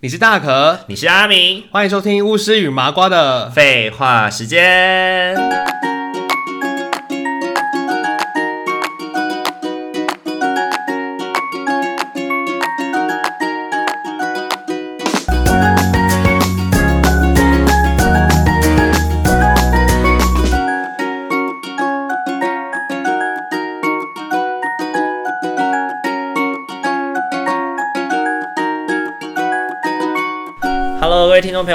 你是大可，你是阿明，欢迎收听巫师与麻瓜的废话时间。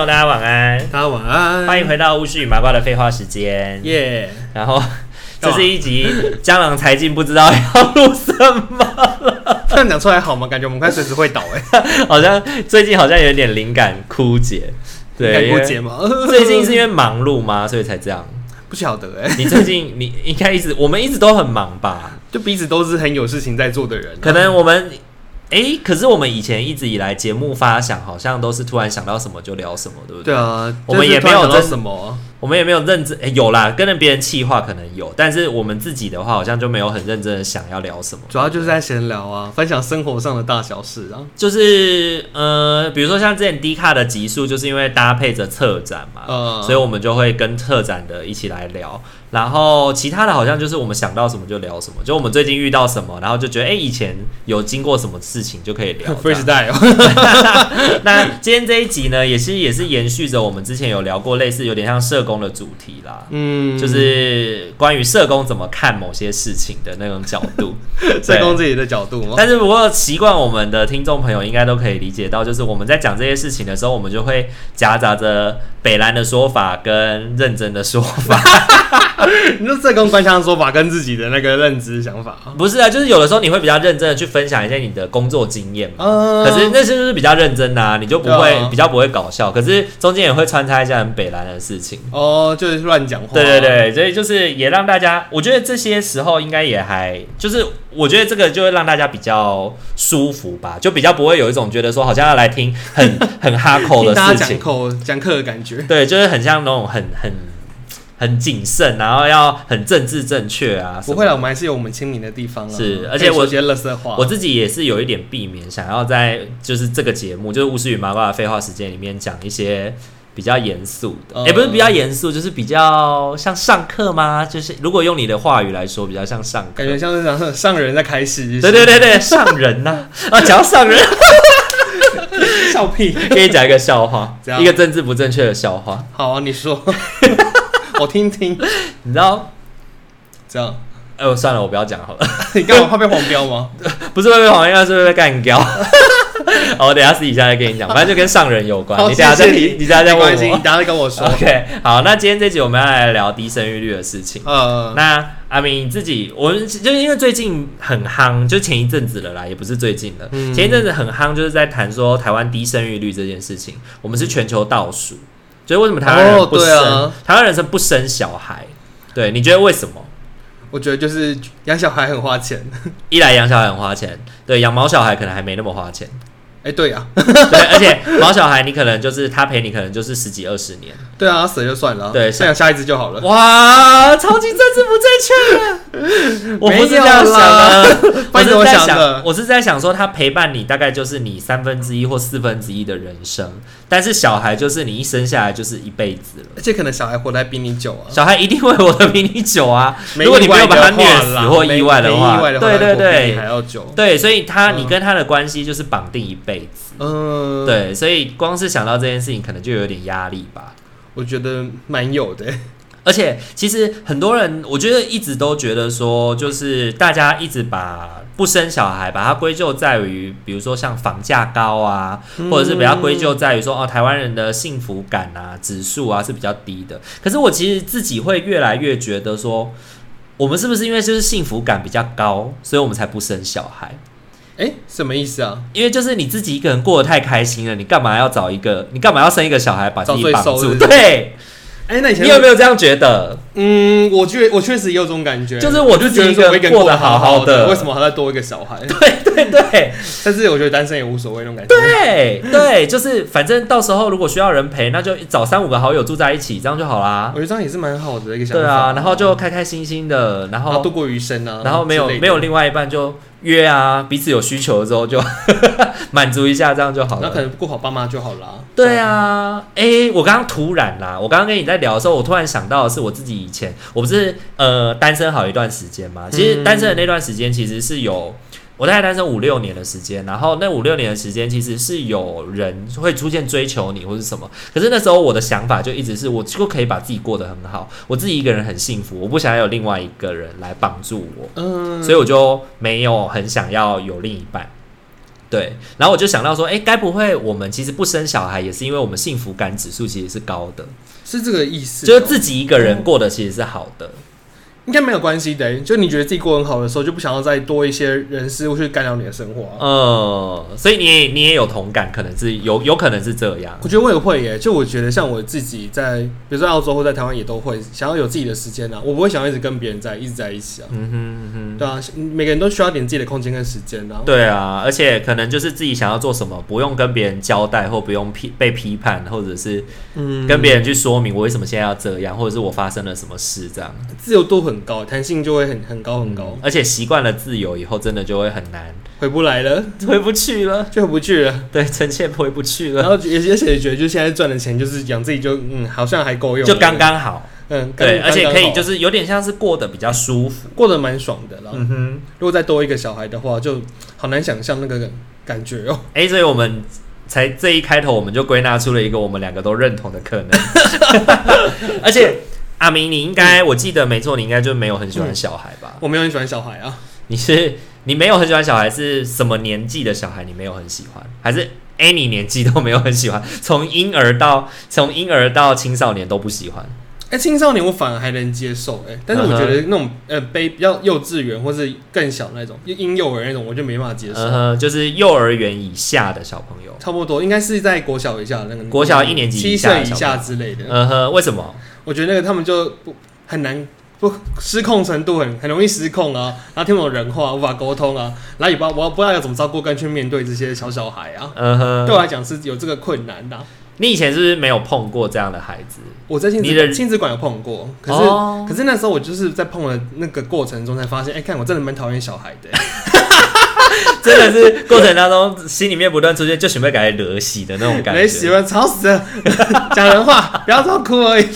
众，大家晚安！大家晚安，欢迎回到巫师与麻瓜的废话时间，耶、yeah！然后 这是一集江郎才尽，不知道要录什么了。这样讲出来好吗？感觉我们快随时会倒哎，好像最近好像有点灵感枯竭，对，枯竭吗？最近是因为忙碌吗？所以才这样？不晓得哎。你最近你应该一直，我们一直都很忙吧？就彼此都是很有事情在做的人，可能我们。哎、欸，可是我们以前一直以来节目发想，好像都是突然想到什么就聊什么，对不对？对啊，我们也没有什么。我们也没有认真，哎、欸，有啦，跟着别人气话可能有，但是我们自己的话，好像就没有很认真的想要聊什么。主要就是在闲聊啊，分享生活上的大小事啊。就是呃，比如说像之前 D 卡的集数，就是因为搭配着策展嘛，嗯，所以我们就会跟策展的一起来聊。然后其他的好像就是我们想到什么就聊什么，就我们最近遇到什么，然后就觉得哎、欸，以前有经过什么事情就可以聊。Freestyle。那今天这一集呢，也是也是延续着我们之前有聊过类似有点像社工。的主题啦，嗯，就是关于社工怎么看某些事情的那种角度，社工自己的角度吗？但是不过习惯我们的听众朋友应该都可以理解到，就是我们在讲这些事情的时候，我们就会夹杂着北兰的说法跟认真的说法。你说社工官腔的说法跟自己的那个认知想法，不是啊，就是有的时候你会比较认真的去分享一些你的工作经验嘛，嗯，可是那些就是比较认真的啊，你就不会比较不会搞笑，可是中间也会穿插一些很北兰的事情。哦，就是乱讲话。对对对，所以就是也让大家，我觉得这些时候应该也还，就是我觉得这个就会让大家比较舒服吧，就比较不会有一种觉得说好像要来听很 很哈口的事情，讲课讲课的感觉。对，就是很像那种很很很谨慎，然后要很政治正确啊。不会了，我们还是有我们亲民的地方啊。是，而且我觉得垃圾话，我自己也是有一点避免，想要在就是这个节目，就是巫师与麻瓜的废话时间里面讲一些。比较严肃的，也、嗯欸、不是比较严肃，就是比较像上课吗？就是如果用你的话语来说，比较像上课，感觉像是上上人在开始。对对对对，上人呐啊，讲到上人，笑屁，给你讲一个笑话，一个政治不正确的笑话。好啊，你说，我听听。你知道这样？哎我，算了，我不要讲好了。你干嘛怕被黄标吗？不是会被黄标，是会被干掉。好，我等下私底下再跟你讲，反正就跟上人有关。你等下再提，你等下再问我，你等下再跟我说。OK，好，那今天这集我们要来聊低生育率的事情。嗯，那阿明你自己，我们就是因为最近很夯，就前一阵子了啦，也不是最近的，嗯、前一阵子很夯，就是在谈说台湾低生育率这件事情，我们是全球倒数，所以为什么台湾人不生？哦啊、台湾人生不生小孩？对，你觉得为什么？我觉得就是养小孩很花钱，一来养小孩很花钱，对，养毛小孩可能还没那么花钱。哎、欸，对呀、啊，对，而且毛小孩你可能就是他陪你，可能就是十几二十年。对啊，死了就算了，对，再养下一只就好了。哇，超级政治不正确！我不是这样 想的，我是在想，我是在想说，他陪伴你大概就是你三分之一或四分之一的人生，但是小孩就是你一生下来就是一辈子了，而且可能小孩活得比你久啊，小孩一定会活得比你久啊。如果你没有把他虐死或意外的话，对对对，还要久。对，所以他你跟他的关系就是绑定一辈子。嗯，对，所以光是想到这件事情，可能就有点压力吧。我觉得蛮有的，而且其实很多人，我觉得一直都觉得说，就是大家一直把不生小孩，把它归咎在于，比如说像房价高啊，或者是比较归咎在于说，哦，台湾人的幸福感啊指数啊是比较低的。可是我其实自己会越来越觉得说，我们是不是因为就是幸福感比较高，所以我们才不生小孩？哎，什么意思啊？因为就是你自己一个人过得太开心了，你干嘛要找一个？你干嘛要生一个小孩把自己绑住？是是对。哎，那以前你有没有这样觉得？嗯，我觉我确实也有这种感觉，就是我就觉得一个人过得好好的，为什么还要多一个小孩？对。对对，但是我觉得单身也无所谓那种感觉。对对，就是反正到时候如果需要人陪，那就找三五个好友住在一起，这样就好啦。我觉得这样也是蛮好的一个想法。对啊，然后就开开心心的，然后度过余生啊。然后没有没有另外一半就约啊，彼此有需求的时候就 满足一下，这样就好了。那可能顾好爸妈就好了。对啊，哎、欸，我刚刚突然啦，我刚刚跟你在聊的时候，我突然想到的是我自己以前，我不是呃单身好一段时间嘛？其实单身的那段时间其实是有。我大概单身五六年的时间，然后那五六年的时间其实是有人会出现追求你或是什么，可是那时候我的想法就一直是我就可以把自己过得很好，我自己一个人很幸福，我不想要有另外一个人来帮助我，嗯，所以我就没有很想要有另一半，对，然后我就想到说，哎，该不会我们其实不生小孩也是因为我们幸福感指数其实是高的，是这个意思，就是自己一个人过得其实是好的。应该没有关系的，就你觉得自己过很好的时候，就不想要再多一些人事物去干扰你的生活。嗯，所以你也你也有同感，可能是有有可能是这样。我觉得我也会耶，就我觉得像我自己在，比如说澳洲或在台湾也都会想要有自己的时间啊，我不会想要一直跟别人在一直在一起啊。嗯哼嗯哼，对啊，每个人都需要点自己的空间跟时间啊。对啊，而且可能就是自己想要做什么，不用跟别人交代，或不用批被批判，或者是嗯跟别人去说明我为什么现在要这样，或者是我发生了什么事这样。自由度很高，弹性就。就会很很高很高，嗯，而且习惯了自由以后，真的就会很难回不来了，回不去了，就回不去了。对，臣妾回不去了。然后也而且觉得，就现在赚的钱就是养自己就，就嗯，好像还够用，就刚刚好。嗯，对，而且可以就是有点像是过得比较舒服，过得蛮爽的了。嗯哼，如果再多一个小孩的话，就好难想象那个感觉哦。哎，所以我们才这一开头，我们就归纳出了一个我们两个都认同的可能，而且。阿明，你应该，我记得没错，你应该就没有很喜欢小孩吧？我没有很喜欢小孩啊。你是你没有很喜欢小孩，是什么年纪的小孩？你没有很喜欢，还是 any 年纪都没有很喜欢？从婴儿到从婴儿到青少年都不喜欢？哎、欸，青少年我反而还能接受，哎，但是我觉得那种呃，背比较幼稚园或是更小那种婴幼儿那种，我就没办法接受。嗯、就是幼儿园以下的小朋友，差不多应该是在国小以下的那个国小一年级七岁以下之类的。嗯哼，为什么？我觉得那个他们就不很难不失控程度很很容易失控啊，然后听不懂人话，无法沟通啊，然后也不知道我不知道要怎么照顾跟去面对这些小小孩啊。嗯哼，对我来讲是有这个困难的。你以前是不是没有碰过这样的孩子？我在亲子亲子馆有碰过，可是、哦、可是那时候我就是在碰的那个过程中才发现，哎、欸，看我真的蛮讨厌小孩的，真的是过程当中心里面不断出现就准备感觉惹喜的那种感觉，喜欢吵死了，讲人话不要这么哭而已。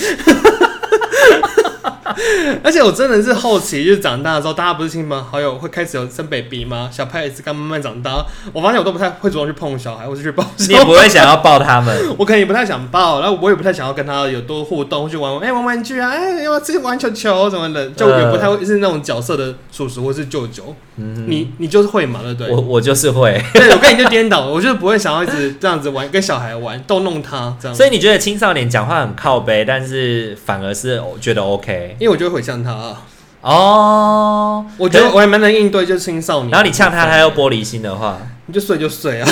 而且我真的是后期，就是长大的时候，大家不是亲朋好友会开始有生 baby 吗？小派也是刚慢慢长大，我发现我都不太会主动去碰小孩，或是去抱。你也不会想要抱他们？我可能也不太想抱，然后我也不太想要跟他有多互动，去玩玩，哎、欸，玩玩具啊，哎、欸，要自己玩球球什么的，就也不太会是那种角色的叔叔或是舅舅。嗯，你你就是会嘛，对不对？我我就是会，对，我跟你就颠倒，我就是不会想要一直这样子玩，跟小孩玩逗弄他这样。所以你觉得青少年讲话很靠背，但是反而是觉得 OK，因为我就会回呛他啊。哦，我觉得我还蛮能应对，就是青少年。然后你呛他，他又玻璃心的话，你就睡就睡啊。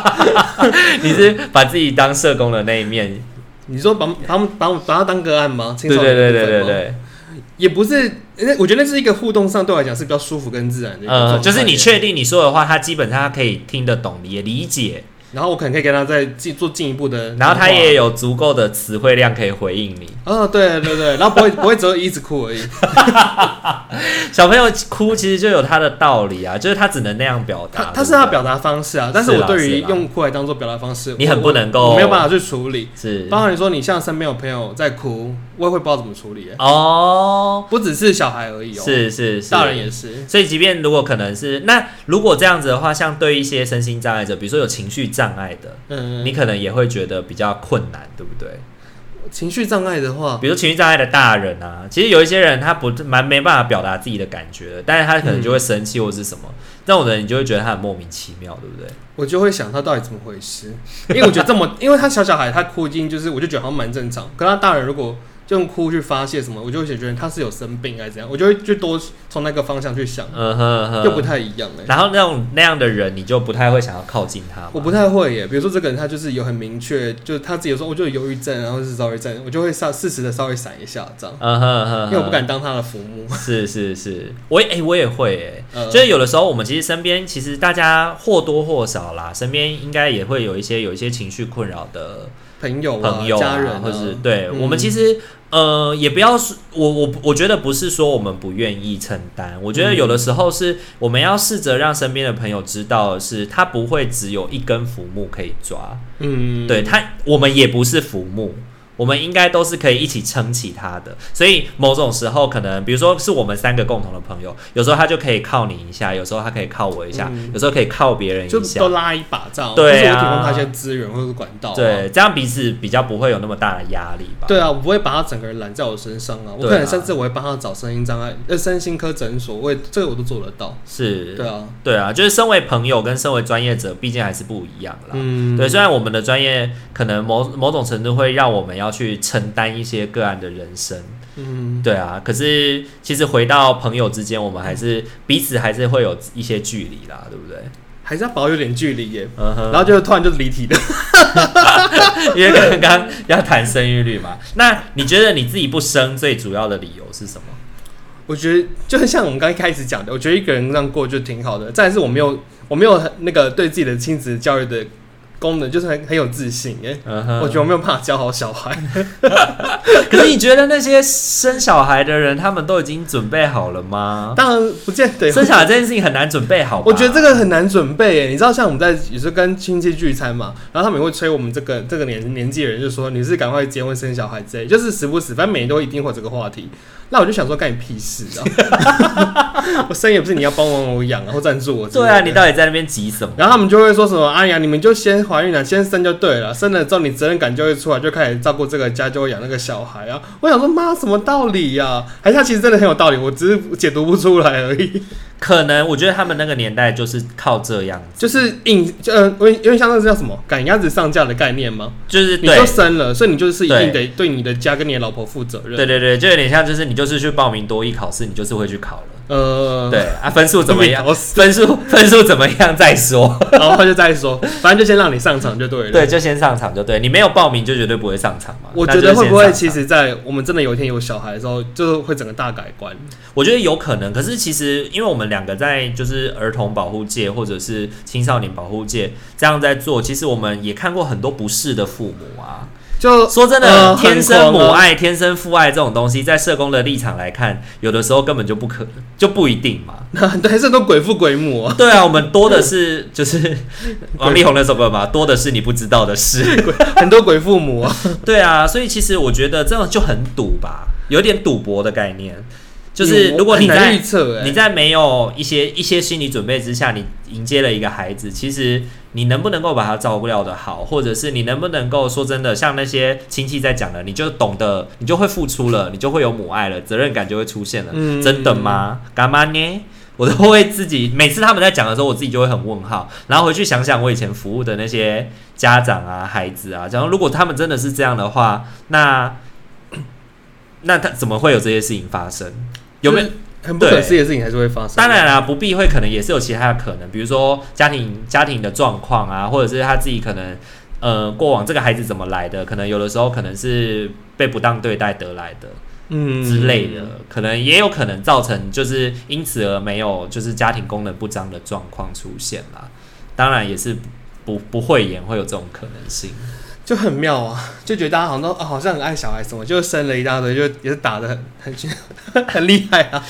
你是把自己当社工的那一面？你说把把把把他当个案吗？对对对对对对。也不是，那我觉得那是一个互动上对我来讲是比较舒服跟自然的。呃，就是你确定你说的话，他基本上他可以听得懂，也理解。然后我可能可以跟他再进做进一步的，然后他也有足够的词汇量可以回应你。哦，对对对，然后不会不会只会一直哭而已。小朋友哭其实就有他的道理啊，就是他只能那样表达，他是他表达方式啊。但是我对于用哭来当做表达方式，你很不能够，我没有办法去处理。是，包括你说你像身边有朋友在哭，我也会不知道怎么处理。哦，不只是小孩而已哦，是是是，大人也是。所以即便如果可能是那如果这样子的话，像对一些身心障碍者，比如说有情绪障碍的，嗯，你可能也会觉得比较困难，对不对？情绪障碍的话，比如情绪障碍的大人啊，其实有一些人他不蛮没办法表达自己的感觉的，但是他可能就会生气或是什么，这种人你就会觉得他很莫名其妙，对不对？我就会想他到底怎么回事，因为我觉得这么，因为他小小孩他哭已经就是，我就觉得好像蛮正常，可他大人如果就用哭去发泄什么，我就会觉得他是有生病还是怎样，我就会去多从那个方向去想，嗯哼哼，又不太一样哎。然后那种那样的人，你就不太会想要靠近他。我不太会耶，比如说这个人他就是有很明确，就是他自己说我就有忧郁症，然后是躁郁症，我就会稍适时的稍微闪一下这样，嗯哼哼，因为我不敢当他的父母。是是是，我哎、欸、我也会哎，呃、就是有的时候我们其实身边其实大家或多或少啦，身边应该也会有一些有一些情绪困扰的。朋友、啊、朋友、啊、家人、啊，或是对、嗯、我们其实呃，也不要说，我我我觉得不是说我们不愿意承担，我觉得有的时候是我们要试着让身边的朋友知道的是，他不会只有一根浮木可以抓，嗯，对他，我们也不是浮木。我们应该都是可以一起撑起他的，所以某种时候可能，比如说是我们三个共同的朋友，有时候他就可以靠你一下，有时候他可以靠我一下，嗯、有时候可以靠别人一下，就都拉一把这样，对啊，我提供他一些资源或者管道、啊，对，这样彼此比较不会有那么大的压力吧？对啊，我不会把他整个人揽在我身上啊，我可能甚至我会帮他找身心障碍呃身心科诊所，我也这个我都做得到，是，对啊，对啊，就是身为朋友跟身为专业者，毕竟还是不一样啦，嗯，对，虽然我们的专业可能某某种程度会让我们要去承担。一些个案的人生，嗯，对啊，可是其实回到朋友之间，我们还是彼此还是会有一些距离啦，对不对？还是要保有点距离耶，然后就突然就离题了，因为刚刚要谈生育率嘛。那你觉得你自己不生最主要的理由是什么？我觉得就很像我们刚一开始讲的，我觉得一个人这样过就挺好的。再来是我没有我没有那个对自己的亲子教育的。功能就是很很有自信哎，uh huh. 我觉得我没有办法教好小孩。可是你觉得那些生小孩的人，他们都已经准备好了吗？当然不见得。生小孩这件事情很难准备好。我觉得这个很难准备哎，你知道，像我们在有时候跟亲戚聚餐嘛，然后他们也会催我们这个这个年年纪的人，就说你是赶快结婚生小孩之类，就是时不时，反正每年都一定会有这个话题。那我就想说，干你屁事啊！我生也不是你要帮忙我养，然后赞助我。对啊，你到底在那边急什么？然后他们就会说什么：“哎呀，你们就先怀孕了，先生就对了，生了之后你责任感就会出来，就开始照顾这个家，就会养那个小孩啊。”我想说，妈，什么道理呀、啊？还是他其实真的很有道理，我只是解读不出来而已。可能我觉得他们那个年代就是靠这样，就是硬，就呃，因为因为像那是叫什么赶鸭子上架的概念吗？就是你就生了，所以你就是一定得对你的家跟你的老婆负责任。对对对，就有点像，就是你就是去报名多艺考试，你就是会去考了。呃，对啊，分数怎么样？分数分数怎么样再说，然后他就再说，反正就先让你上场就对了。对，就先上场就对，你没有报名就绝对不会上场嘛。我觉得会不会其实，在我们真的有一天有小孩的时候，就会整个大改观？我觉得有可能，可是其实因为我们两个在就是儿童保护界或者是青少年保护界这样在做，其实我们也看过很多不适的父母啊。就说真的，呃、天生母爱、天生父爱这种东西，在社工的立场来看，有的时候根本就不可能，就不一定嘛。对，是都鬼父鬼母啊。对啊，我们多的是 就是王力宏那首歌嘛，多的是你不知道的事，很多鬼父母啊。对啊，所以其实我觉得这样就很赌吧，有点赌博的概念。就是如果你在你在没有一些一些心理准备之下，你迎接了一个孩子，其实你能不能够把他照顾得好，或者是你能不能够说真的，像那些亲戚在讲的，你就懂得，你就会付出了，你就会有母爱了，责任感就会出现了。嗯，真的吗？干嘛呢？我都会自己每次他们在讲的时候，我自己就会很问号，然后回去想想我以前服务的那些家长啊、孩子啊，假如如果他们真的是这样的话，那 那他怎么会有这些事情发生？有没有很不可思议的事情还是会发生？当然啦，不避讳可能也是有其他的可能，比如说家庭家庭的状况啊，或者是他自己可能呃过往这个孩子怎么来的，可能有的时候可能是被不当对待得来的，嗯之类的，可能也有可能造成就是因此而没有就是家庭功能不彰的状况出现啦。当然也是不不会言会有这种可能性。就很妙啊，就觉得大家好像都、哦、好像很爱小孩什么，就生了一大堆，就也是打的很很 很厉害啊。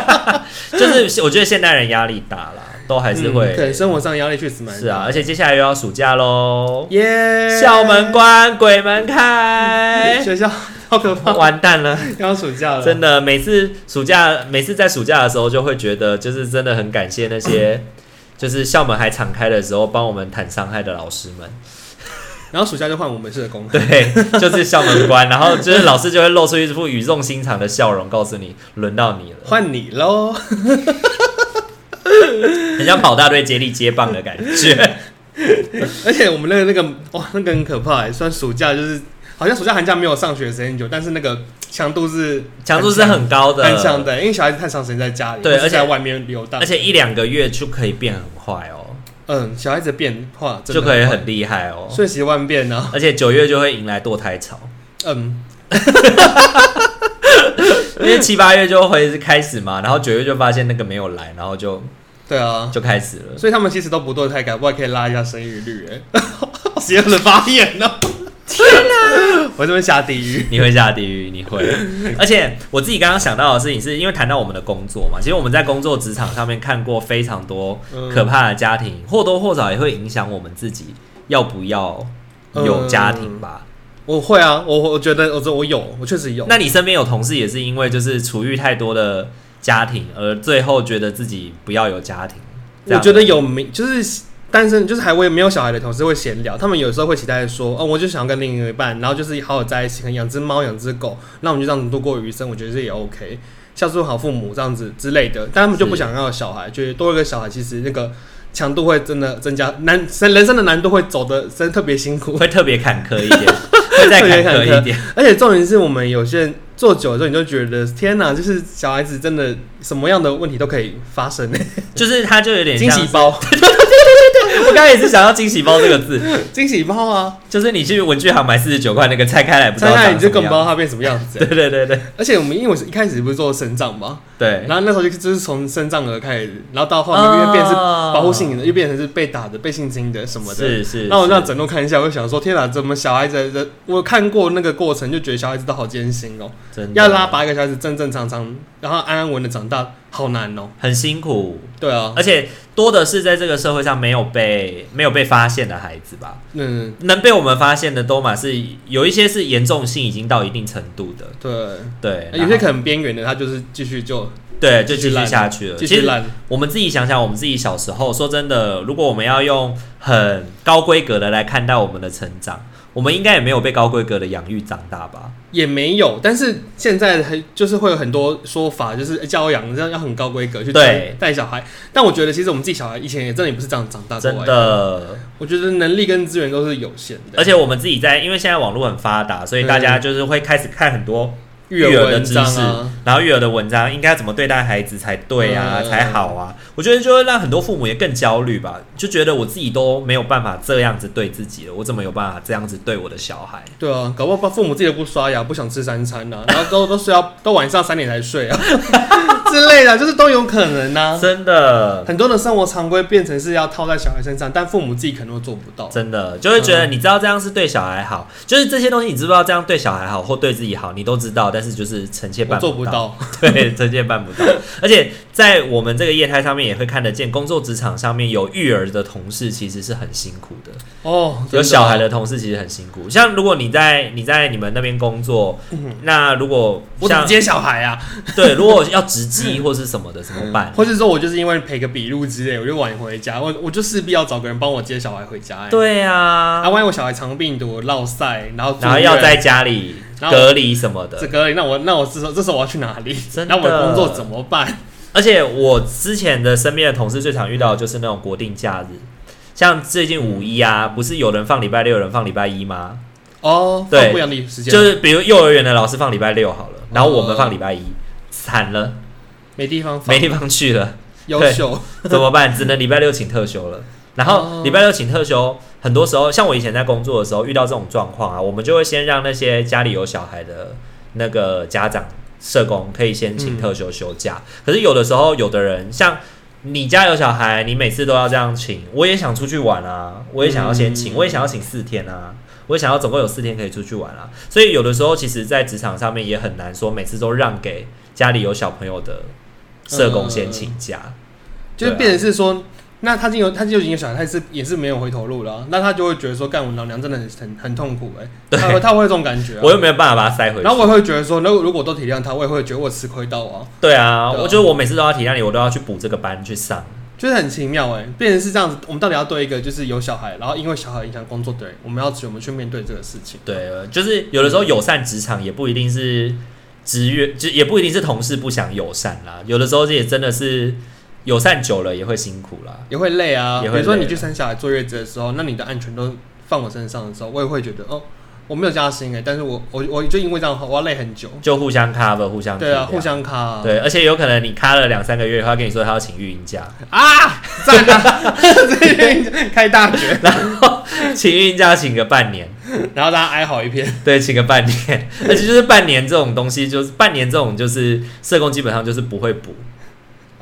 就是我觉得现代人压力大啦，都还是会，对、嗯、生活上压力确实蛮大。是啊，而且接下来又要暑假喽，耶！校门关，鬼门开，学校好可怕，完蛋了，要暑假了。真的，每次暑假，每次在暑假的时候，就会觉得就是真的很感谢那些，就是校门还敞开的时候帮我们谈伤害的老师们。然后暑假就换我们是的工，对，就是校门关，然后就是老师就会露出一副语重心长的笑容，告诉你轮到你了，换你喽，很像跑大队接力接棒的感觉。而且我们那个那个哇，那个很可怕，算暑假就是好像暑假寒假没有上学时间久，但是那个强度是强度是很高的，很强的，因为小孩子太长时间在家里，对，而且在外面游荡，而且一两个月就可以变很坏哦。嗯，小孩子变化就可以很厉害哦，瞬息万变呢。而且九月就会迎来堕胎潮。嗯，因为七八月就会开始嘛，然后九月就发现那个没有来，然后就对啊，就开始了。所以他们其实都不堕胎，搞不好可以拉一下生育率。哎，邪恶的发言呢？天哪！我这边下地狱，你会下地狱，你会。而且我自己刚刚想到的事情是，因为谈到我们的工作嘛，其实我们在工作职场上面看过非常多可怕的家庭，或多或少也会影响我们自己要不要有家庭吧。嗯、我会啊，我我觉得我我有，我确实有。那你身边有同事也是因为就是处于太多的家庭，而最后觉得自己不要有家庭？我觉得有没就是。单身就是还未没有小孩的同事会闲聊，他们有时候会期待说，哦，我就想要跟另一半，然后就是好好在一起，可能养只猫，养只狗，那我们就这样子度过余生，我觉得这也 OK，孝顺好父母这样子之类的。但他们就不想要小孩，觉得多一个小孩，其实那个强度会真的增加，难生人生的难度会走的真特别辛苦，会特别 坎坷一点，会再坎坷一点。而且重点是我们有些人做久了之后，你就觉得天哪，就是小孩子真的什么样的问题都可以发生，就是他就有点惊喜包。我刚才也是想要惊喜包这个字，惊喜包啊，就是你去文具行买四十九块那个，拆开来不知道拆开来你就更不知道它变什么样子。对对对对，而且我们因为我是一开始不是做生长嘛，对，然后那时候就就是从肾脏儿开始，然后到后面又变成是保护性的，又变成是被打的、被性侵的什么的。是是。那我这样整路看一下，我就想说，天哪，怎么小孩子的？我看过那个过程，就觉得小孩子都好艰辛哦，要拉拔一个小孩子正正常常，然后安安稳稳的长大。好难哦，很辛苦。对啊，而且多的是在这个社会上没有被没有被发现的孩子吧。嗯，能被我们发现的多嘛？是有一些是严重性已经到一定程度的。对对，有些可能边缘的，他就是继续就对，就继续下去了。继续烂。我们自己想想，我们自己小时候，说真的，如果我们要用很高规格的来看待我们的成长。我们应该也没有被高规格的养育长大吧？也没有，但是现在很就是会有很多说法，就是教养这样要很高规格去带带小孩。但我觉得其实我们自己小孩以前也真的也不是这样长大的。真的，我觉得能力跟资源都是有限的。而且我们自己在，因为现在网络很发达，所以大家就是会开始看很多。育儿的知识，然后育儿的文章应该怎么对待孩子才对啊，才好啊？我觉得就会让很多父母也更焦虑吧，就觉得我自己都没有办法这样子对自己了，我怎么有办法这样子对我的小孩？对啊，搞不好父母自己都不刷牙，不想吃三餐啊，然后都都睡到都晚上三点才睡啊 之类的，就是都有可能啊。真的，很多的生活常规变成是要套在小孩身上，但父母自己可能都做不到。真的，就会觉得你知道这样是对小孩好，就是这些东西你知不知道这样对小孩好或对自己好，你都知道。但是就是臣妾办做不到，对，臣妾办不到。而且在我们这个业态上面也会看得见，工作职场上面有育儿的同事其实是很辛苦的哦。有小孩的同事其实很辛苦。像如果你在你在你们那边工作，那如果像我接小孩啊，对，如果要值机或是什么的怎么办？或者说我就是因为陪个笔录之类，我就晚回家，我我就势必要找个人帮我接小孩回家。对啊，啊，万一我小孩肠病毒、落塞，然后然后要在家里。隔离什么的，这隔离，那我那我这时候这时候我要去哪里？那我的工作怎么办？而且我之前的身边的同事最常遇到的就是那种国定假日，像最近五一啊，不是有人放礼拜六，有人放礼拜一吗？哦，对，不一样的时间，就是比如幼儿园的老师放礼拜六好了，然后我们放礼拜一，惨了，没地方没地方去了，优秀怎么办？只能礼拜六请特休了。然后礼拜六请特休，很多时候像我以前在工作的时候遇到这种状况啊，我们就会先让那些家里有小孩的那个家长、社工可以先请特休休假。可是有的时候，有的人像你家有小孩，你每次都要这样请，我也想出去玩啊，我也想要先请，我也想要请四天啊，我也想要总共有四天可以出去玩啊。所以有的时候，其实，在职场上面也很难说每次都让给家里有小朋友的社工先请假，就是变成是说。那他就有，他就已经有小孩，他是也是没有回头路了。那他就会觉得说，干我老娘真的很很很痛苦哎、欸。对，他会他会有这种感觉、啊。我又没有办法把他塞回去。然后我也会觉得说，那如果都体谅他，我也会觉得我吃亏到啊。对啊，对啊，我觉得我每次都要体谅你，我都要去补这个班去上，就是很奇妙哎、欸。变成是这样子，我们到底要对一个就是有小孩，然后因为小孩影响工作的人，我们要怎么去面对这个事情？对，就是有的时候友善职场也不一定是职员，就也不一定是同事不想友善啦。有的时候这也真的是。友善久了也会辛苦啦，也会累啊。比如说你去生小孩坐月子的时候，那你的安全都放我身上的时候，我也会觉得哦，我没有加薪哎，但是我我我就因为这样，我要累很久，就互相 cover，互相对啊，互相 cover，对，而且有可能你 cover 了两三个月，他跟你说他要请育婴假。啊，赞啊，开大绝，然后请育婴假请个半年，然后大家哀嚎一片，对，请个半年，而且就是半年这种东西，就是半年这种就是社工基本上就是不会补。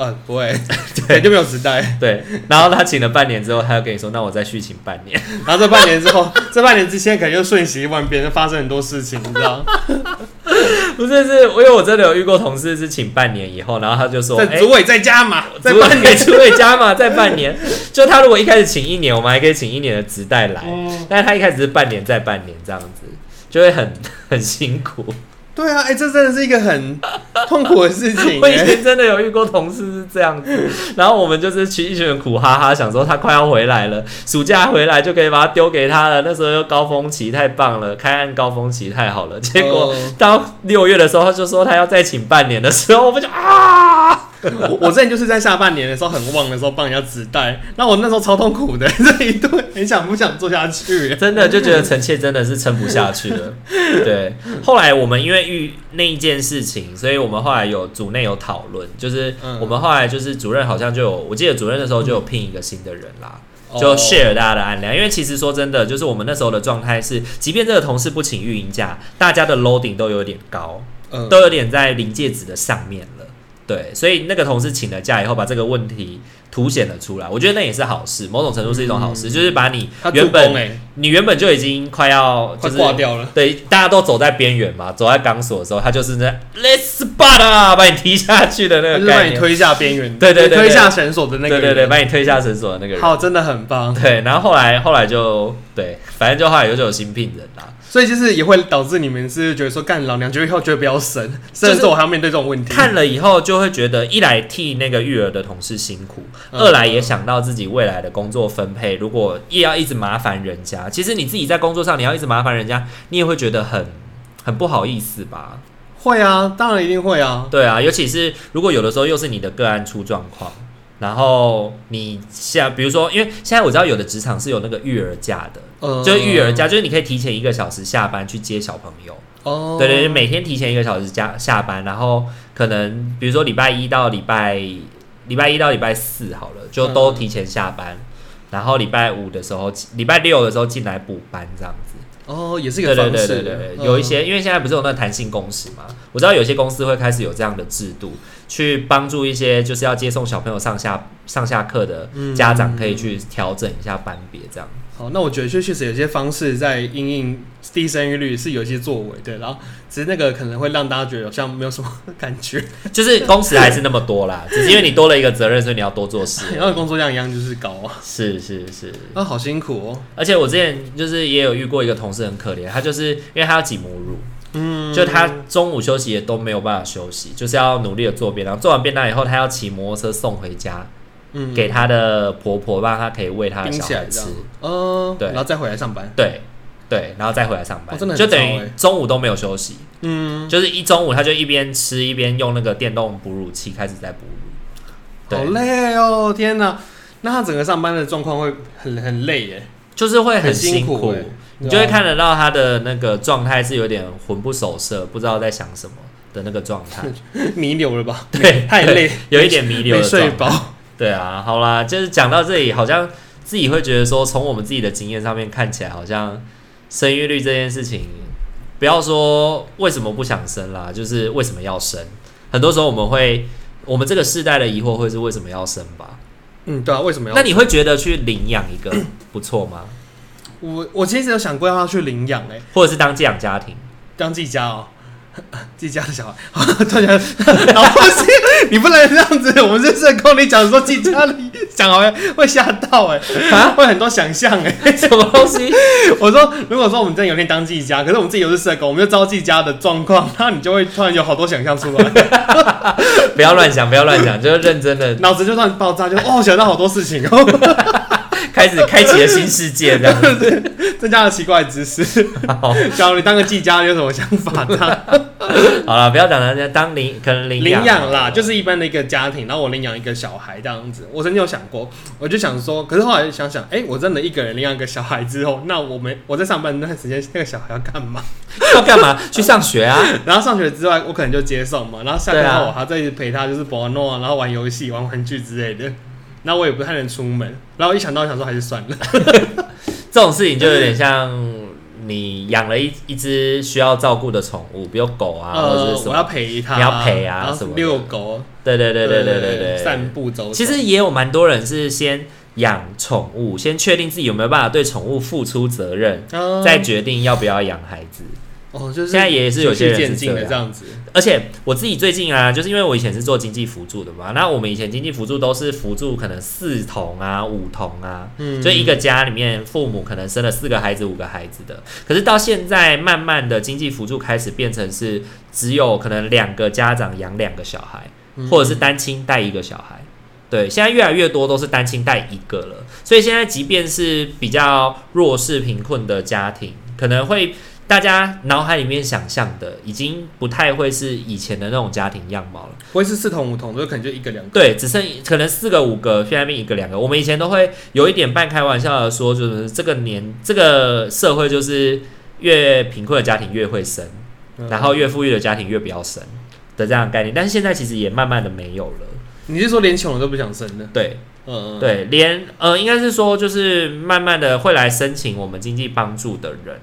嗯，不会，对，就没有时代。对，然后他请了半年之后，他又跟你说，那我再续请半年。然后这半年之后，这半年之间可能又瞬息万变，发生很多事情，你知道？不是，是因为我真的有遇过同事是请半年以后，然后他就说，在主委再加码，再半年主委加码，再半年。就他如果一开始请一年，我们还可以请一年的职代来，嗯、但是他一开始是半年再半年这样子，就会很很辛苦。对啊，哎、欸，这真的是一个很痛苦的 事情。我以前真的有遇过同事是这样子，然后我们就是去一群人苦哈哈，想说他快要回来了，暑假回来就可以把他丢给他了。那时候又高峰期，太棒了，开案高峰期太好了。结果到六月的时候，他就说他要再请半年的时候，我们就啊。我我之前就是在下半年的时候很旺的时候帮人家指代，那我那时候超痛苦的，这一顿很想不想做下去，真的就觉得臣妾真的是撑不下去了。对，后来我们因为遇那一件事情，所以我们后来有组内有讨论，就是我们后来就是主任好像就有，我记得主任的时候就有聘一个新的人啦，就 share 大家的案量。因为其实说真的，就是我们那时候的状态是，即便这个同事不请运营假，大家的 loading 都有点高，都有点在临界值的上面了。对，所以那个同事请了假以后，把这个问题凸显了出来。我觉得那也是好事，某种程度是一种好事，嗯、就是把你原本、欸、你原本就已经快要就是挂掉了。对，大家都走在边缘嘛，走在钢索的时候，他就是那 Let's spot 啊，把你踢下去的那个概念，把你推下边缘，对对，对推下绳索的那个，对对对，把你推下绳索的那个人。好，真的很棒。对，然后后来后来就对，反正就后来就有新聘人啦。所以就是也会导致你们是觉得说，干老娘觉得以后觉得不要生，甚至我还要面对这种问题。看了以后就会觉得，一来替那个育儿的同事辛苦，嗯、二来也想到自己未来的工作分配。如果也要一直麻烦人家，其实你自己在工作上你要一直麻烦人家，你也会觉得很很不好意思吧？会啊，当然一定会啊。对啊，尤其是如果有的时候又是你的个案出状况。然后你像比如说，因为现在我知道有的职场是有那个育儿假的，嗯、就是育儿假，就是你可以提前一个小时下班去接小朋友。哦，对对对，每天提前一个小时加下班，然后可能比如说礼拜一到礼拜礼拜一到礼拜四好了，就都提前下班，嗯、然后礼拜五的时候，礼拜六的时候进来补班这样子。哦，也是一个方式。对对对对对，有一些，因为现在不是有那个弹性工时嘛，我知道有些公司会开始有这样的制度。去帮助一些就是要接送小朋友上下上下课的家长，可以去调整一下班别，这样、嗯。好，那我觉得确确实有些方式在因应低生育率是有一些作为，对。然后只是那个可能会让大家觉得好像没有什么 感觉，就是工时还是那么多啦，只是因为你多了一个责任，所以你要多做事。然后工作量一样就是高啊。是是是，那好辛苦哦。而且我之前就是也有遇过一个同事很可怜，他就是因为他要挤母乳。嗯，就他中午休息也都没有办法休息，就是要努力的做便当。做完便当以后，他要骑摩托车送回家，嗯，给他的婆婆，让他可以喂他的小孩吃。嗯，对，然后再回来上班。对对，然后再回来上班，哦真的欸、就等于中午都没有休息。嗯，就是一中午他就一边吃一边用那个电动哺乳器开始在哺乳。好累哦，天哪！那他整个上班的状况会很很累耶，就是会很辛苦。很辛苦你就会看得到他的那个状态是有点魂不守舍，不知道在想什么的那个状态，弥留了吧？对，太累，有一点弥留的状态。没睡饱。对啊，好啦，就是讲到这里，好像自己会觉得说，从我们自己的经验上面看起来，好像生育率这件事情，不要说为什么不想生啦，就是为什么要生？很多时候我们会，我们这个世代的疑惑会是为什么要生吧？嗯，对啊，为什么要生？那你会觉得去领养一个不错吗？我我其实有想过要他去领养哎，或者是当寄养家庭，当自己家哦，自己家的小孩，突然，然后你不能这样子，我们是社工你讲说自己家里小孩会吓到哎，啊，会很多想象哎，什么东西？我说如果说我们真的有天当自己家，可是我们自己又是社工，我们就知道自己家的状况，那你就会突然有好多想象出来，不要乱想，不要乱想，就是认真的，脑子就算爆炸，就哦想到好多事情哦。开开始开启了新世界，这样子，增加了奇怪的知识。好，假如你当个技家，你有什么想法呢？好了，不要讲人家当领，可能领领养啦，就是一般的一个家庭，然后我领养一个小孩这样子。我曾经有想过，我就想说，可是后来想想，哎、欸，我真的一个人领养一个小孩之后，那我没我在上班那段时间，那个小孩要干嘛？要干嘛？去上学啊？然后上学之外，我可能就接送嘛，然后下课后我还在一直陪他，就是玩弄啊，然后玩游戏、玩玩具之类的。那我也不太能出门，然后一想到想说还是算了。这种事情就有点像。你养了一一只需要照顾的宠物，比如狗啊，呃、或者是什么，我要陪它，你要陪啊，什么遛狗，对对对对对对对，散步走。其实也有蛮多人是先养宠物，先确定自己有没有办法对宠物付出责任，呃、再决定要不要养孩子。哦，就是现在也是有些人是这样，这样子，而且我自己最近啊，就是因为我以前是做经济辅助的嘛，那我们以前经济辅助都是辅助可能四童啊、五童啊，嗯，所以一个家里面父母可能生了四个孩子、五个孩子的，可是到现在慢慢的经济辅助开始变成是只有可能两个家长养两个小孩，或者是单亲带一个小孩，对，现在越来越多都是单亲带一个了，所以现在即便是比较弱势贫困的家庭，可能会。大家脑海里面想象的，已经不太会是以前的那种家庭样貌了。不会是四童五童，就可能就一个两个。对，只剩可能四个五个，现在变一个两个。我们以前都会有一点半开玩笑的说，就是这个年这个社会就是越贫困的家庭越会生，嗯、然后越富裕的家庭越不要生的这样的概念。但是现在其实也慢慢的没有了。你是说连穷人都不想生的？对，嗯，对，连呃，应该是说就是慢慢的会来申请我们经济帮助的人。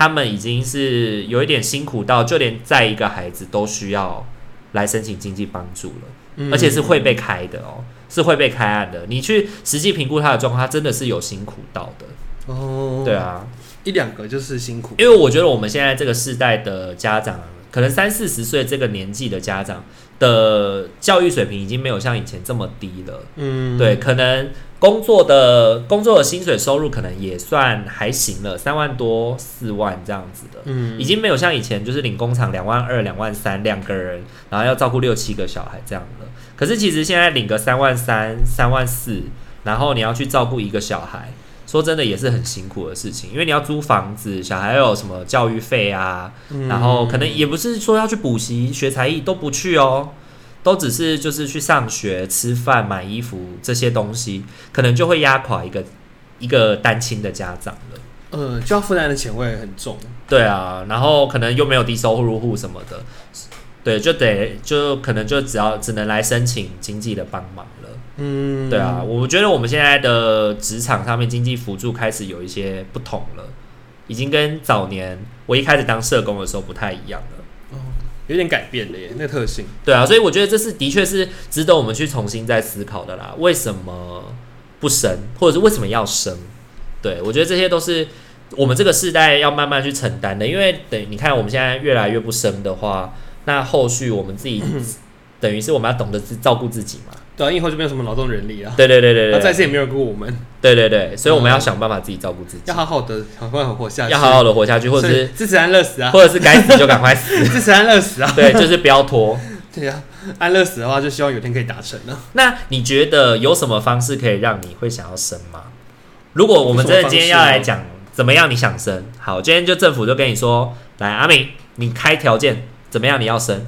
他们已经是有一点辛苦到，就连再一个孩子都需要来申请经济帮助了，嗯、而且是会被开的哦，是会被开案的。你去实际评估他的状况，他真的是有辛苦到的哦。对啊，一两个就是辛苦，因为我觉得我们现在这个世代的家长，可能三四十岁这个年纪的家长的教育水平已经没有像以前这么低了。嗯，对，可能。工作的工作的薪水收入可能也算还行了，三万多四万这样子的，嗯，已经没有像以前就是领工厂两万二两万三两个人，然后要照顾六七个小孩这样的。可是其实现在领个三万三三万四，然后你要去照顾一个小孩，说真的也是很辛苦的事情，因为你要租房子，小孩要有什么教育费啊，嗯，然后可能也不是说要去补习学才艺都不去哦。都只是就是去上学、吃饭、买衣服这些东西，可能就会压垮一个一个单亲的家长了。呃，就要负担的钱会很重。对啊，然后可能又没有低收入户什么的，对，就得就可能就只要只能来申请经济的帮忙了。嗯，对啊，我觉得我们现在的职场上面经济辅助开始有一些不同了，已经跟早年我一开始当社工的时候不太一样了。有点改变了耶，那特性。对啊，所以我觉得这是的确是值得我们去重新再思考的啦。为什么不生，或者是为什么要生？对，我觉得这些都是我们这个世代要慢慢去承担的。因为等你看我们现在越来越不生的话，那后续我们自己等于是我们要懂得自照顾自己嘛。对啊，以后就没有什么劳动人力啊。对对对对对，那再次也没有人顾我们。对对对，所以我们要想办法自己照顾自己，要好好的，好好活下去，要好好的活下去，或者是支持安乐死啊，或者是该死就赶快死，支持安乐死啊。对，就是不要拖。对啊，安乐死的话，就希望有天可以达成呢。那你觉得有什么方式可以让你会想要生吗？如果我们真的今天要来讲怎么样你想生，好，今天就政府就跟你说，来阿明，你开条件，怎么样你要生，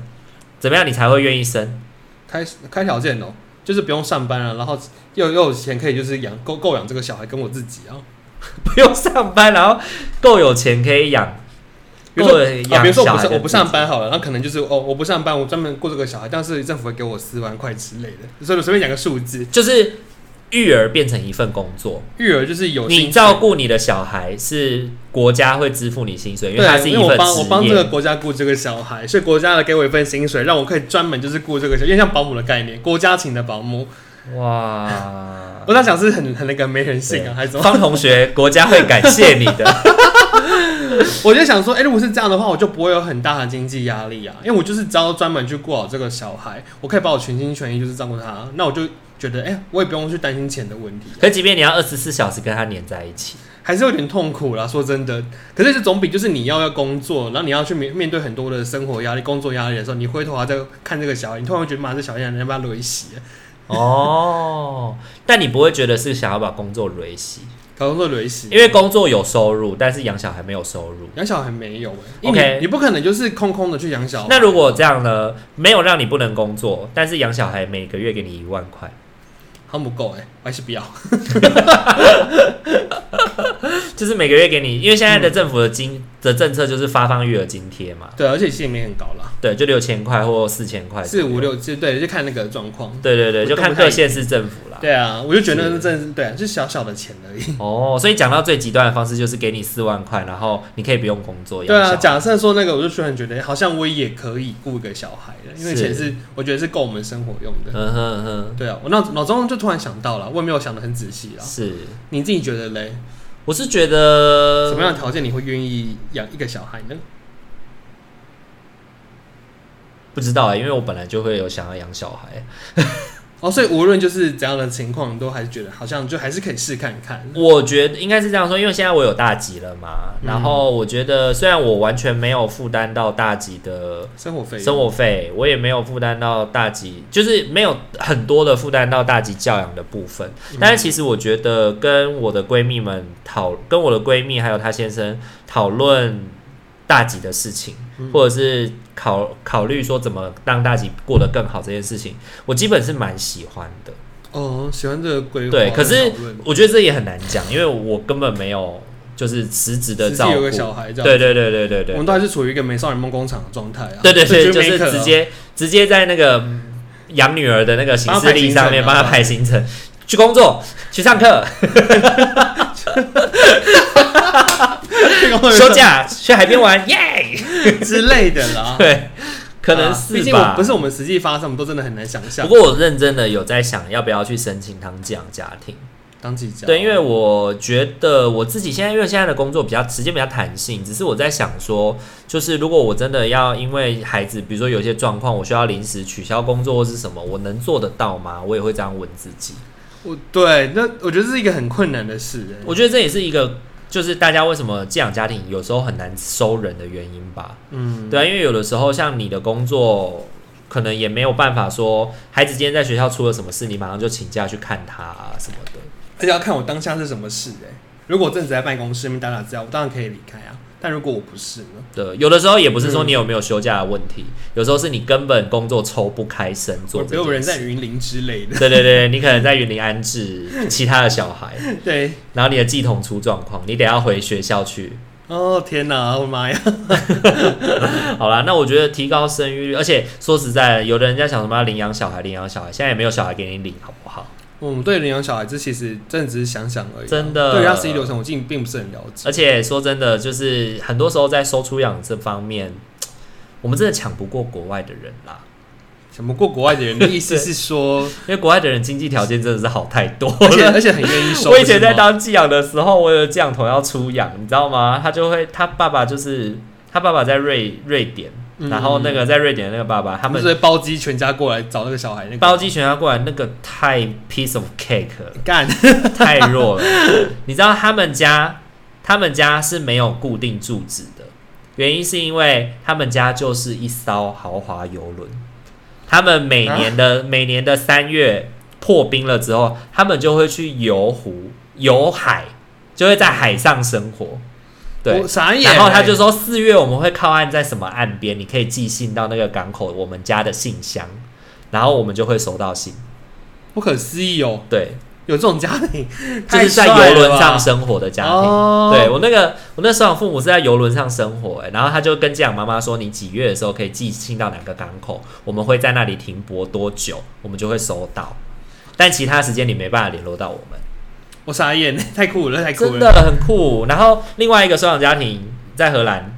怎么样你才会愿意生？开开条件哦。就是不用上班了，然后又又有钱可以就是养够够养这个小孩跟我自己啊，不用上班，然后够有钱可以养，比如说啊，比如说我不我不上班好了，那可能就是哦我不上班，我专门顾这个小孩，但是政府会给我四万块之类的，所以随便讲个数字，就是。育儿变成一份工作，育儿就是有你照顾你的小孩，是国家会支付你薪水，因为它是一份。我帮我帮这个国家顾这个小孩，所以国家来给我一份薪水，让我可以专门就是顾这个小孩，因为像保姆的概念，国家请的保姆。哇，我在想是很很那个没人性啊，还是什么？方同学，国家会感谢你的。我就想说，哎、欸，如果是这样的话，我就不会有很大的经济压力啊，因为我就是只要专门去顾好这个小孩，我可以把我全心全意就是照顾他，那我就。觉得哎、欸，我也不用去担心钱的问题、啊。可即便你要二十四小时跟他黏在一起，还是有点痛苦啦。说真的，可是这总比就是你要要工作，然后你要去面面对很多的生活压力、工作压力的时候，你回头还在看这个小孩，你突然会觉得妈，这小孩你要不要累死？哦，但你不会觉得是想要把工作累死？工作累死，因为工作有收入，但是养小孩没有收入。养小孩没有哎、欸、，OK，你，你不可能就是空空的去养小孩。那如果这样呢？没有让你不能工作，但是养小孩每个月给你一万块，好不够哎、欸，还是不要。就是每个月给你，因为现在的政府的金、嗯、的政策就是发放育儿津贴嘛。对，而且其实也很高了。对，就六千块或四千块，四五六，就对，就看那个状况。对对对，就看各县市政府啦。对啊，我就觉得那真的对啊，就小小的钱而已。哦，所以讲到最极端的方式，就是给你四万块，然后你可以不用工作。对啊，假设说那个，我就突然觉得好像我也可以雇一个小孩了，因为钱是我觉得是够我们生活用的。嗯哼嗯哼。对啊，我脑脑中就突然想到了，我也没有想得很仔细啦。是，你自己觉得嘞？我是觉得什么样的条件你会愿意养一个小孩呢？不知道啊、欸，因为我本来就会有想要养小孩。哦，所以无论就是怎样的情况，都还是觉得好像就还是可以试看看。我觉得应该是这样说，因为现在我有大吉了嘛，嗯、然后我觉得虽然我完全没有负担到大吉的生活费，生活费我也没有负担到大吉，就是没有很多的负担到大吉教养的部分。嗯、但是其实我觉得跟我的闺蜜们讨，跟我的闺蜜还有她先生讨论大吉的事情，嗯、或者是。考考虑说怎么让大吉过得更好这件事情，我基本是蛮喜欢的。哦，喜欢这个规划。对，可是我觉得这也很难讲，因为我根本没有就是辞职的照顾。有个小孩这样。对对对对对对。我们都还是处于一个美少女梦工厂的状态啊。对对对，就是直接直接在那个养女儿的那个行事历上面帮她排行程，去工作，去上课。休假去海边玩 耶、之类的啦，对，可能是吧。毕竟我不是我们实际发生，我们都真的很难想象。不过我认真的有在想，要不要去申请当寄养家庭？当寄养？对，因为我觉得我自己现在，因为现在的工作比较时间比较弹性，只是我在想说，就是如果我真的要因为孩子，比如说有些状况，我需要临时取消工作或是什么，我能做得到吗？我也会这样问自己。我对，那我觉得这是一个很困难的事。我觉得这也是一个。就是大家为什么寄养家庭有时候很难收人的原因吧？嗯，对啊，因为有的时候像你的工作，可能也没有办法说，孩子今天在学校出了什么事，你马上就请假去看他啊什么的。而且要看我当下是什么事哎、欸。如果我正在办公室里面打打字，我当然可以离开啊。但如果我不是呢？对，有的时候也不是说你有没有休假的问题，嗯、有时候是你根本工作抽不开身做。有人在云林之类的。对对对，你可能在云林安置其他的小孩。对。然后你的系统出状况，你得要回学校去。哦天哪，我的妈呀！好啦，那我觉得提高生育率，而且说实在，有的人家想什么要领养小孩，领养小孩，现在也没有小孩给你领，好不好？嗯，对领养小孩，子其实真的只是想想而已。真的，对他实际流程，我竟并不是很了解。而且说真的，就是很多时候在收出养这方面，我们真的抢不过国外的人啦。抢不过国外的人的意思是说，因为国外的人经济条件真的是好太多，而且而且很愿意收。我以前在当寄养的时候，我有寄养童要出养，你知道吗？他就会，他爸爸就是他爸爸在瑞瑞典。然后那个在瑞典的那个爸爸，他们是包机全家过来找那个小孩，那个。包机全家过来，那个太 piece of cake 了。干。太弱了。你知道他们家，他们家是没有固定住址的，原因是因为他们家就是一艘豪华游轮，他们每年的、啊、每年的三月破冰了之后，他们就会去游湖游海，就会在海上生活。对，然后他就说四月我们会靠岸在什么岸边，你可以寄信到那个港口我们家的信箱，然后我们就会收到信。不可思议哦！对，有这种家庭，就是在游轮上生活的家庭。哦、对我那个我那时候父母是在游轮上生活，哎，然后他就跟寄养妈妈说，你几月的时候可以寄信到哪个港口，我们会在那里停泊多久，我们就会收到，但其他时间你没办法联络到我们。我傻眼，太酷了，太酷了，真的很酷。然后另外一个收养家庭在荷兰，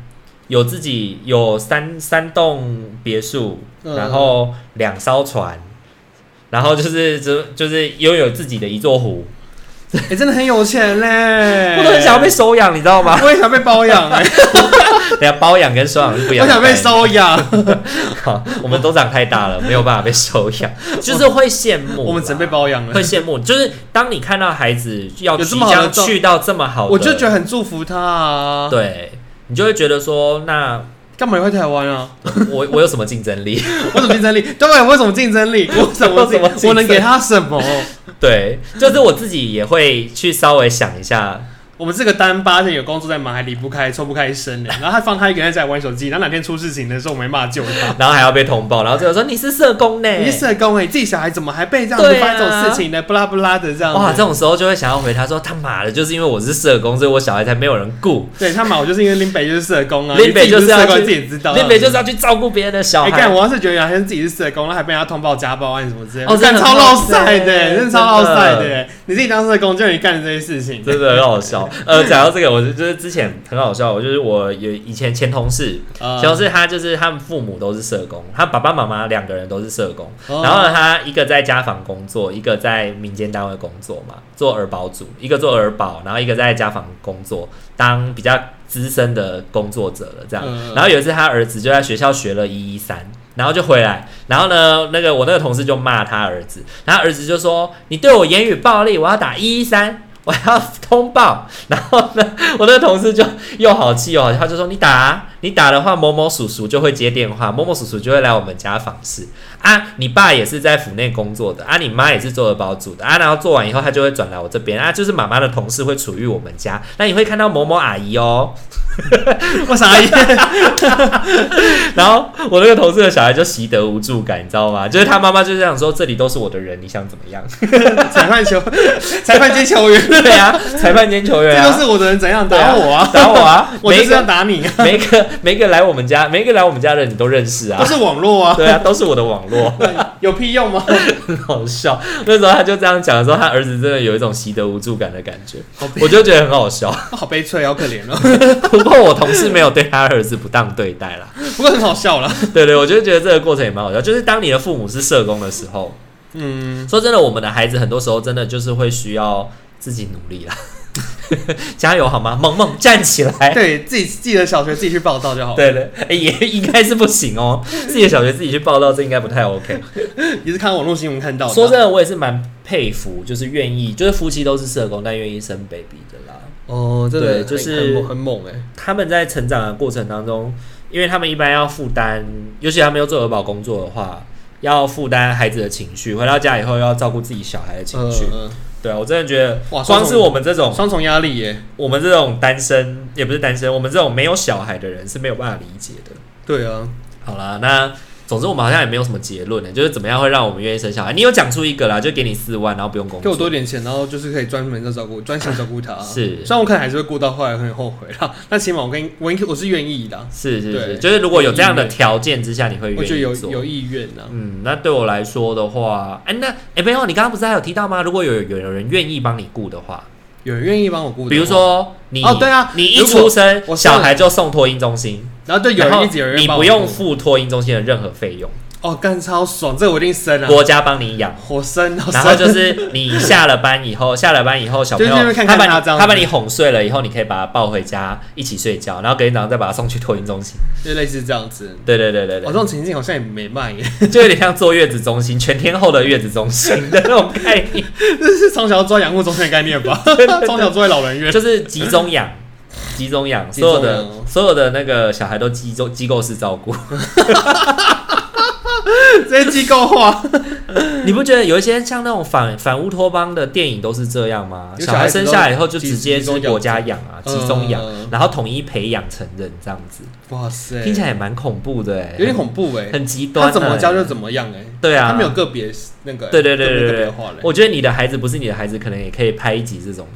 有自己有三三栋别墅，嗯、然后两艘船，然后就是就就是拥有自己的一座湖。哎、欸，真的很有钱嘞！我都很想要被收养，你知道吗？我也想被包养哎。等下包养跟收养是不一样。我想被收养。好，我们都长太大了，没有办法被收养，就是会羡慕。我们只能被包养了。会羡慕，就是当你看到孩子要即将去到这么好的，我就觉得很祝福他啊。对，你就会觉得说，那干嘛要回台湾啊？我我有什么竞争力？我什么竞争力？对，我有什么竞争力？我什么什么？我能给他什么？对，就是我自己也会去稍微想一下。我们这个单八，有工作在忙，还离不开、抽不开身呢。然后他放他一个人在玩手机，然后哪天出事情的时候，我没办法救他，然后还要被通报，然后最后说你是社工呢，你是社工哎，自己小孩怎么还被这样子发生这种事情呢？不拉不拉的这样。哇，这种时候就会想要回他说他妈的，就是因为我是社工，所以我小孩才没有人顾。对他妈，我就是因为林北就是社工啊，林北就是社工自己知道，林北就是要去照顾别人的小孩。干，我要是觉得好像自己是社工，那还被人家通报家暴案什么之类的，哦，真的超闹赛的，真的超闹赛的。你自己当社工，就你干这些事情，真的很好笑。呃，讲到这个。我就是之前很好笑，我就是我有以前前同事，前同事他就是他们父母都是社工，他爸爸妈妈两个人都是社工，然后呢，他一个在家访工作，一个在民间单位工作嘛，做儿保组，一个做儿保，然后一个在家访工作，当比较资深的工作者了这样。然后有一次他儿子就在学校学了一一三，然后就回来，然后呢，那个我那个同事就骂他儿子，然后儿子就说：“你对我言语暴力，我要打一一三。”我要通报，然后呢，我那个同事就又好气又好，他就说：“你打，你打的话，某某叔叔就会接电话，某某叔叔就会来我们家访视啊。你爸也是在府内工作的啊，你妈也是做儿保组的啊，然后做完以后，他就会转来我这边啊，就是妈妈的同事会处于我们家，那你会看到某某阿姨哦。”我啥意思？然后我那个同事的小孩就习得无助感，你知道吗？就是他妈妈就这样说：“这里都是我的人，你想怎么样？” 裁判球，裁判兼球员，对啊，裁判兼球员，这都是我的人，怎样打我啊？打我啊！我就是要打你啊。每个每个来我们家，每个来我们家的人你都认识啊，都是网络啊，对啊，都是我的网络，有屁用吗？很 好笑。那时候他就这样讲的时候，他儿子真的有一种习得无助感的感觉，我就觉得很好笑，好悲催，好可怜哦。不过我同事没有对他儿子不当对待啦，不过很好笑啦。对对，我就觉得这个过程也蛮好笑。就是当你的父母是社工的时候，嗯，说真的，我们的孩子很多时候真的就是会需要自己努力啦。加油好吗？萌萌站起来！对自己自己的小学自己去报道就好了。对对，欸、也 应该是不行哦。自己的小学自己去报道，这应该不太 OK。你是看网络新闻看到的？说真的，我也是蛮佩服，就是愿意，就是夫妻都是社工，但愿意生 baby 的啦。哦，对，就是很猛哎！他们在成长的过程当中，因为他们一般要负担，尤其他们要做儿保工作的话，要负担孩子的情绪，回到家以后要照顾自己小孩的情绪。呃、对啊，我真的觉得，哇，光是我们这种双重压力耶，我们这种单身也不是单身，我们这种没有小孩的人是没有办法理解的。对啊，好啦，那。总之，我们好像也没有什么结论呢，就是怎么样会让我们愿意生小孩？你有讲出一个啦，就给你四万，然后不用工作，给我多点钱，然后就是可以专门的照顾，专心照顾他。是，虽然我可能还是会顾到后来很后悔啦，但起码我跟我我是愿意的。是是是，就是如果有这样的条件之下，你会愿意做，我觉得有有意愿呢。嗯，那对我来说的话，哎、欸，那哎、欸，没有，你刚刚不是还有提到吗？如果有有有人愿意帮你顾的话。有人愿意帮我顾，比如说你哦，对啊，你一出生，小孩就送托婴中心，然后对，有人一直有人你不用付托婴中心的任何费用。哦，干超爽，这个我一定生啊！国家帮你养，我生。然后就是你下了班以后，下了班以后，小朋友他把你他把你哄睡了以后，你可以把他抱回家一起睡觉，然后隔天早上再把他送去托婴中心，就类似这样子。对对对对对，我这种情境好像也没卖耶，就有点像坐月子中心，全天候的月子中心的那种概念，这是从小抓养护中心的概念吧？从小做在老人院，就是集中养，集中养，所有的所有的那个小孩都集中机构式照顾。这些机构化，你不觉得有一些像那种反反乌托邦的电影都是这样吗？小孩生下来以后就直接是国家养啊，集中养，然后统一培养成人这样子。哇塞，听起来也蛮恐怖的哎，有点恐怖哎，很极端。他怎么教就怎么样哎，对啊，他没有个别那个，对对对对对，我觉得你的孩子不是你的孩子，可能也可以拍一集这种。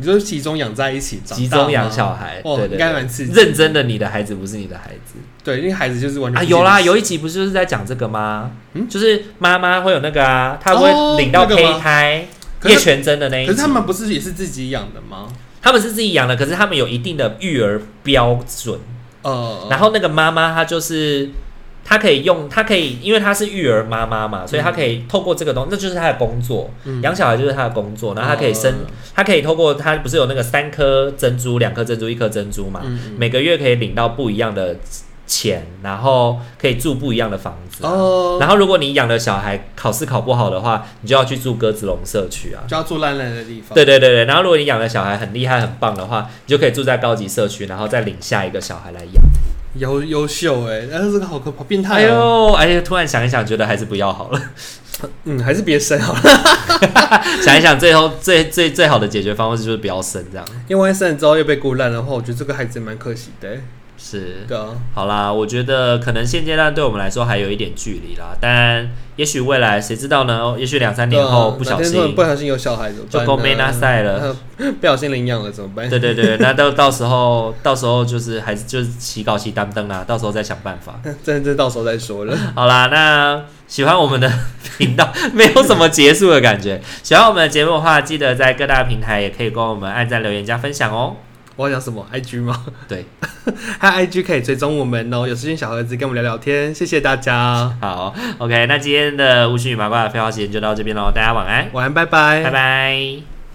你说集中养在一起，集中养小孩，对对，应该蛮刺激。认真的，你的孩子不是你的孩子，对，因为孩子就是完全啊，有啦，有一集不是就是在讲这个吗？嗯，就是妈妈会有那个啊，她会领到胚胎叶全真的那一集。可是他们不是也是自己养的吗？他们是自己养的，可是他们有一定的育儿标准。呃，然后那个妈妈她就是。他可以用，她可以，因为她是育儿妈妈嘛，所以她可以透过这个东西，那就是她的工作，养、嗯、小孩就是她的工作。然后她可以生，嗯、他可以透过她不是有那个三颗珍珠、两颗珍珠、一颗珍珠嘛？嗯、每个月可以领到不一样的钱，然后可以住不一样的房子。哦。然后如果你养的小孩考试考不好的话，你就要去住鸽子笼社区啊，就要住烂烂的地方。对对对对。然后如果你养的小孩很厉害、很棒的话，你就可以住在高级社区，然后再领下一个小孩来养。优优秀哎，但是这个好可怕，变态、哦。哎呦，哎呀，突然想一想，觉得还是不要好了。嗯，还是别生好了。想一想，最后最最最好的解决方式就是不要生这样。因为生了之后又被孤烂的话，我觉得这个孩子蛮可惜的。是，对啊。好啦，我觉得可能现阶段对我们来说还有一点距离啦，但也许未来谁知道呢？也许两三年后不小心不小心有小孩怎么办？就够没那赛了，不小心领养了怎么办？对对对，那到到时候到时候就是还是就是起搞起担灯啦，到时候再想办法。真真到时候再说了。好啦，那喜欢我们的频道，没有什么结束的感觉。喜欢我们的节目的话，记得在各大平台也可以跟我们按赞、留言、加分享哦。我要讲什么？IG 吗？对，还有 IG 可以追踪我们哦。有时间小盒子跟我们聊聊天，谢谢大家。好，OK，那今天的巫师与麻瓜的废话时间就到这边喽，大家晚安，晚安，拜拜，拜拜。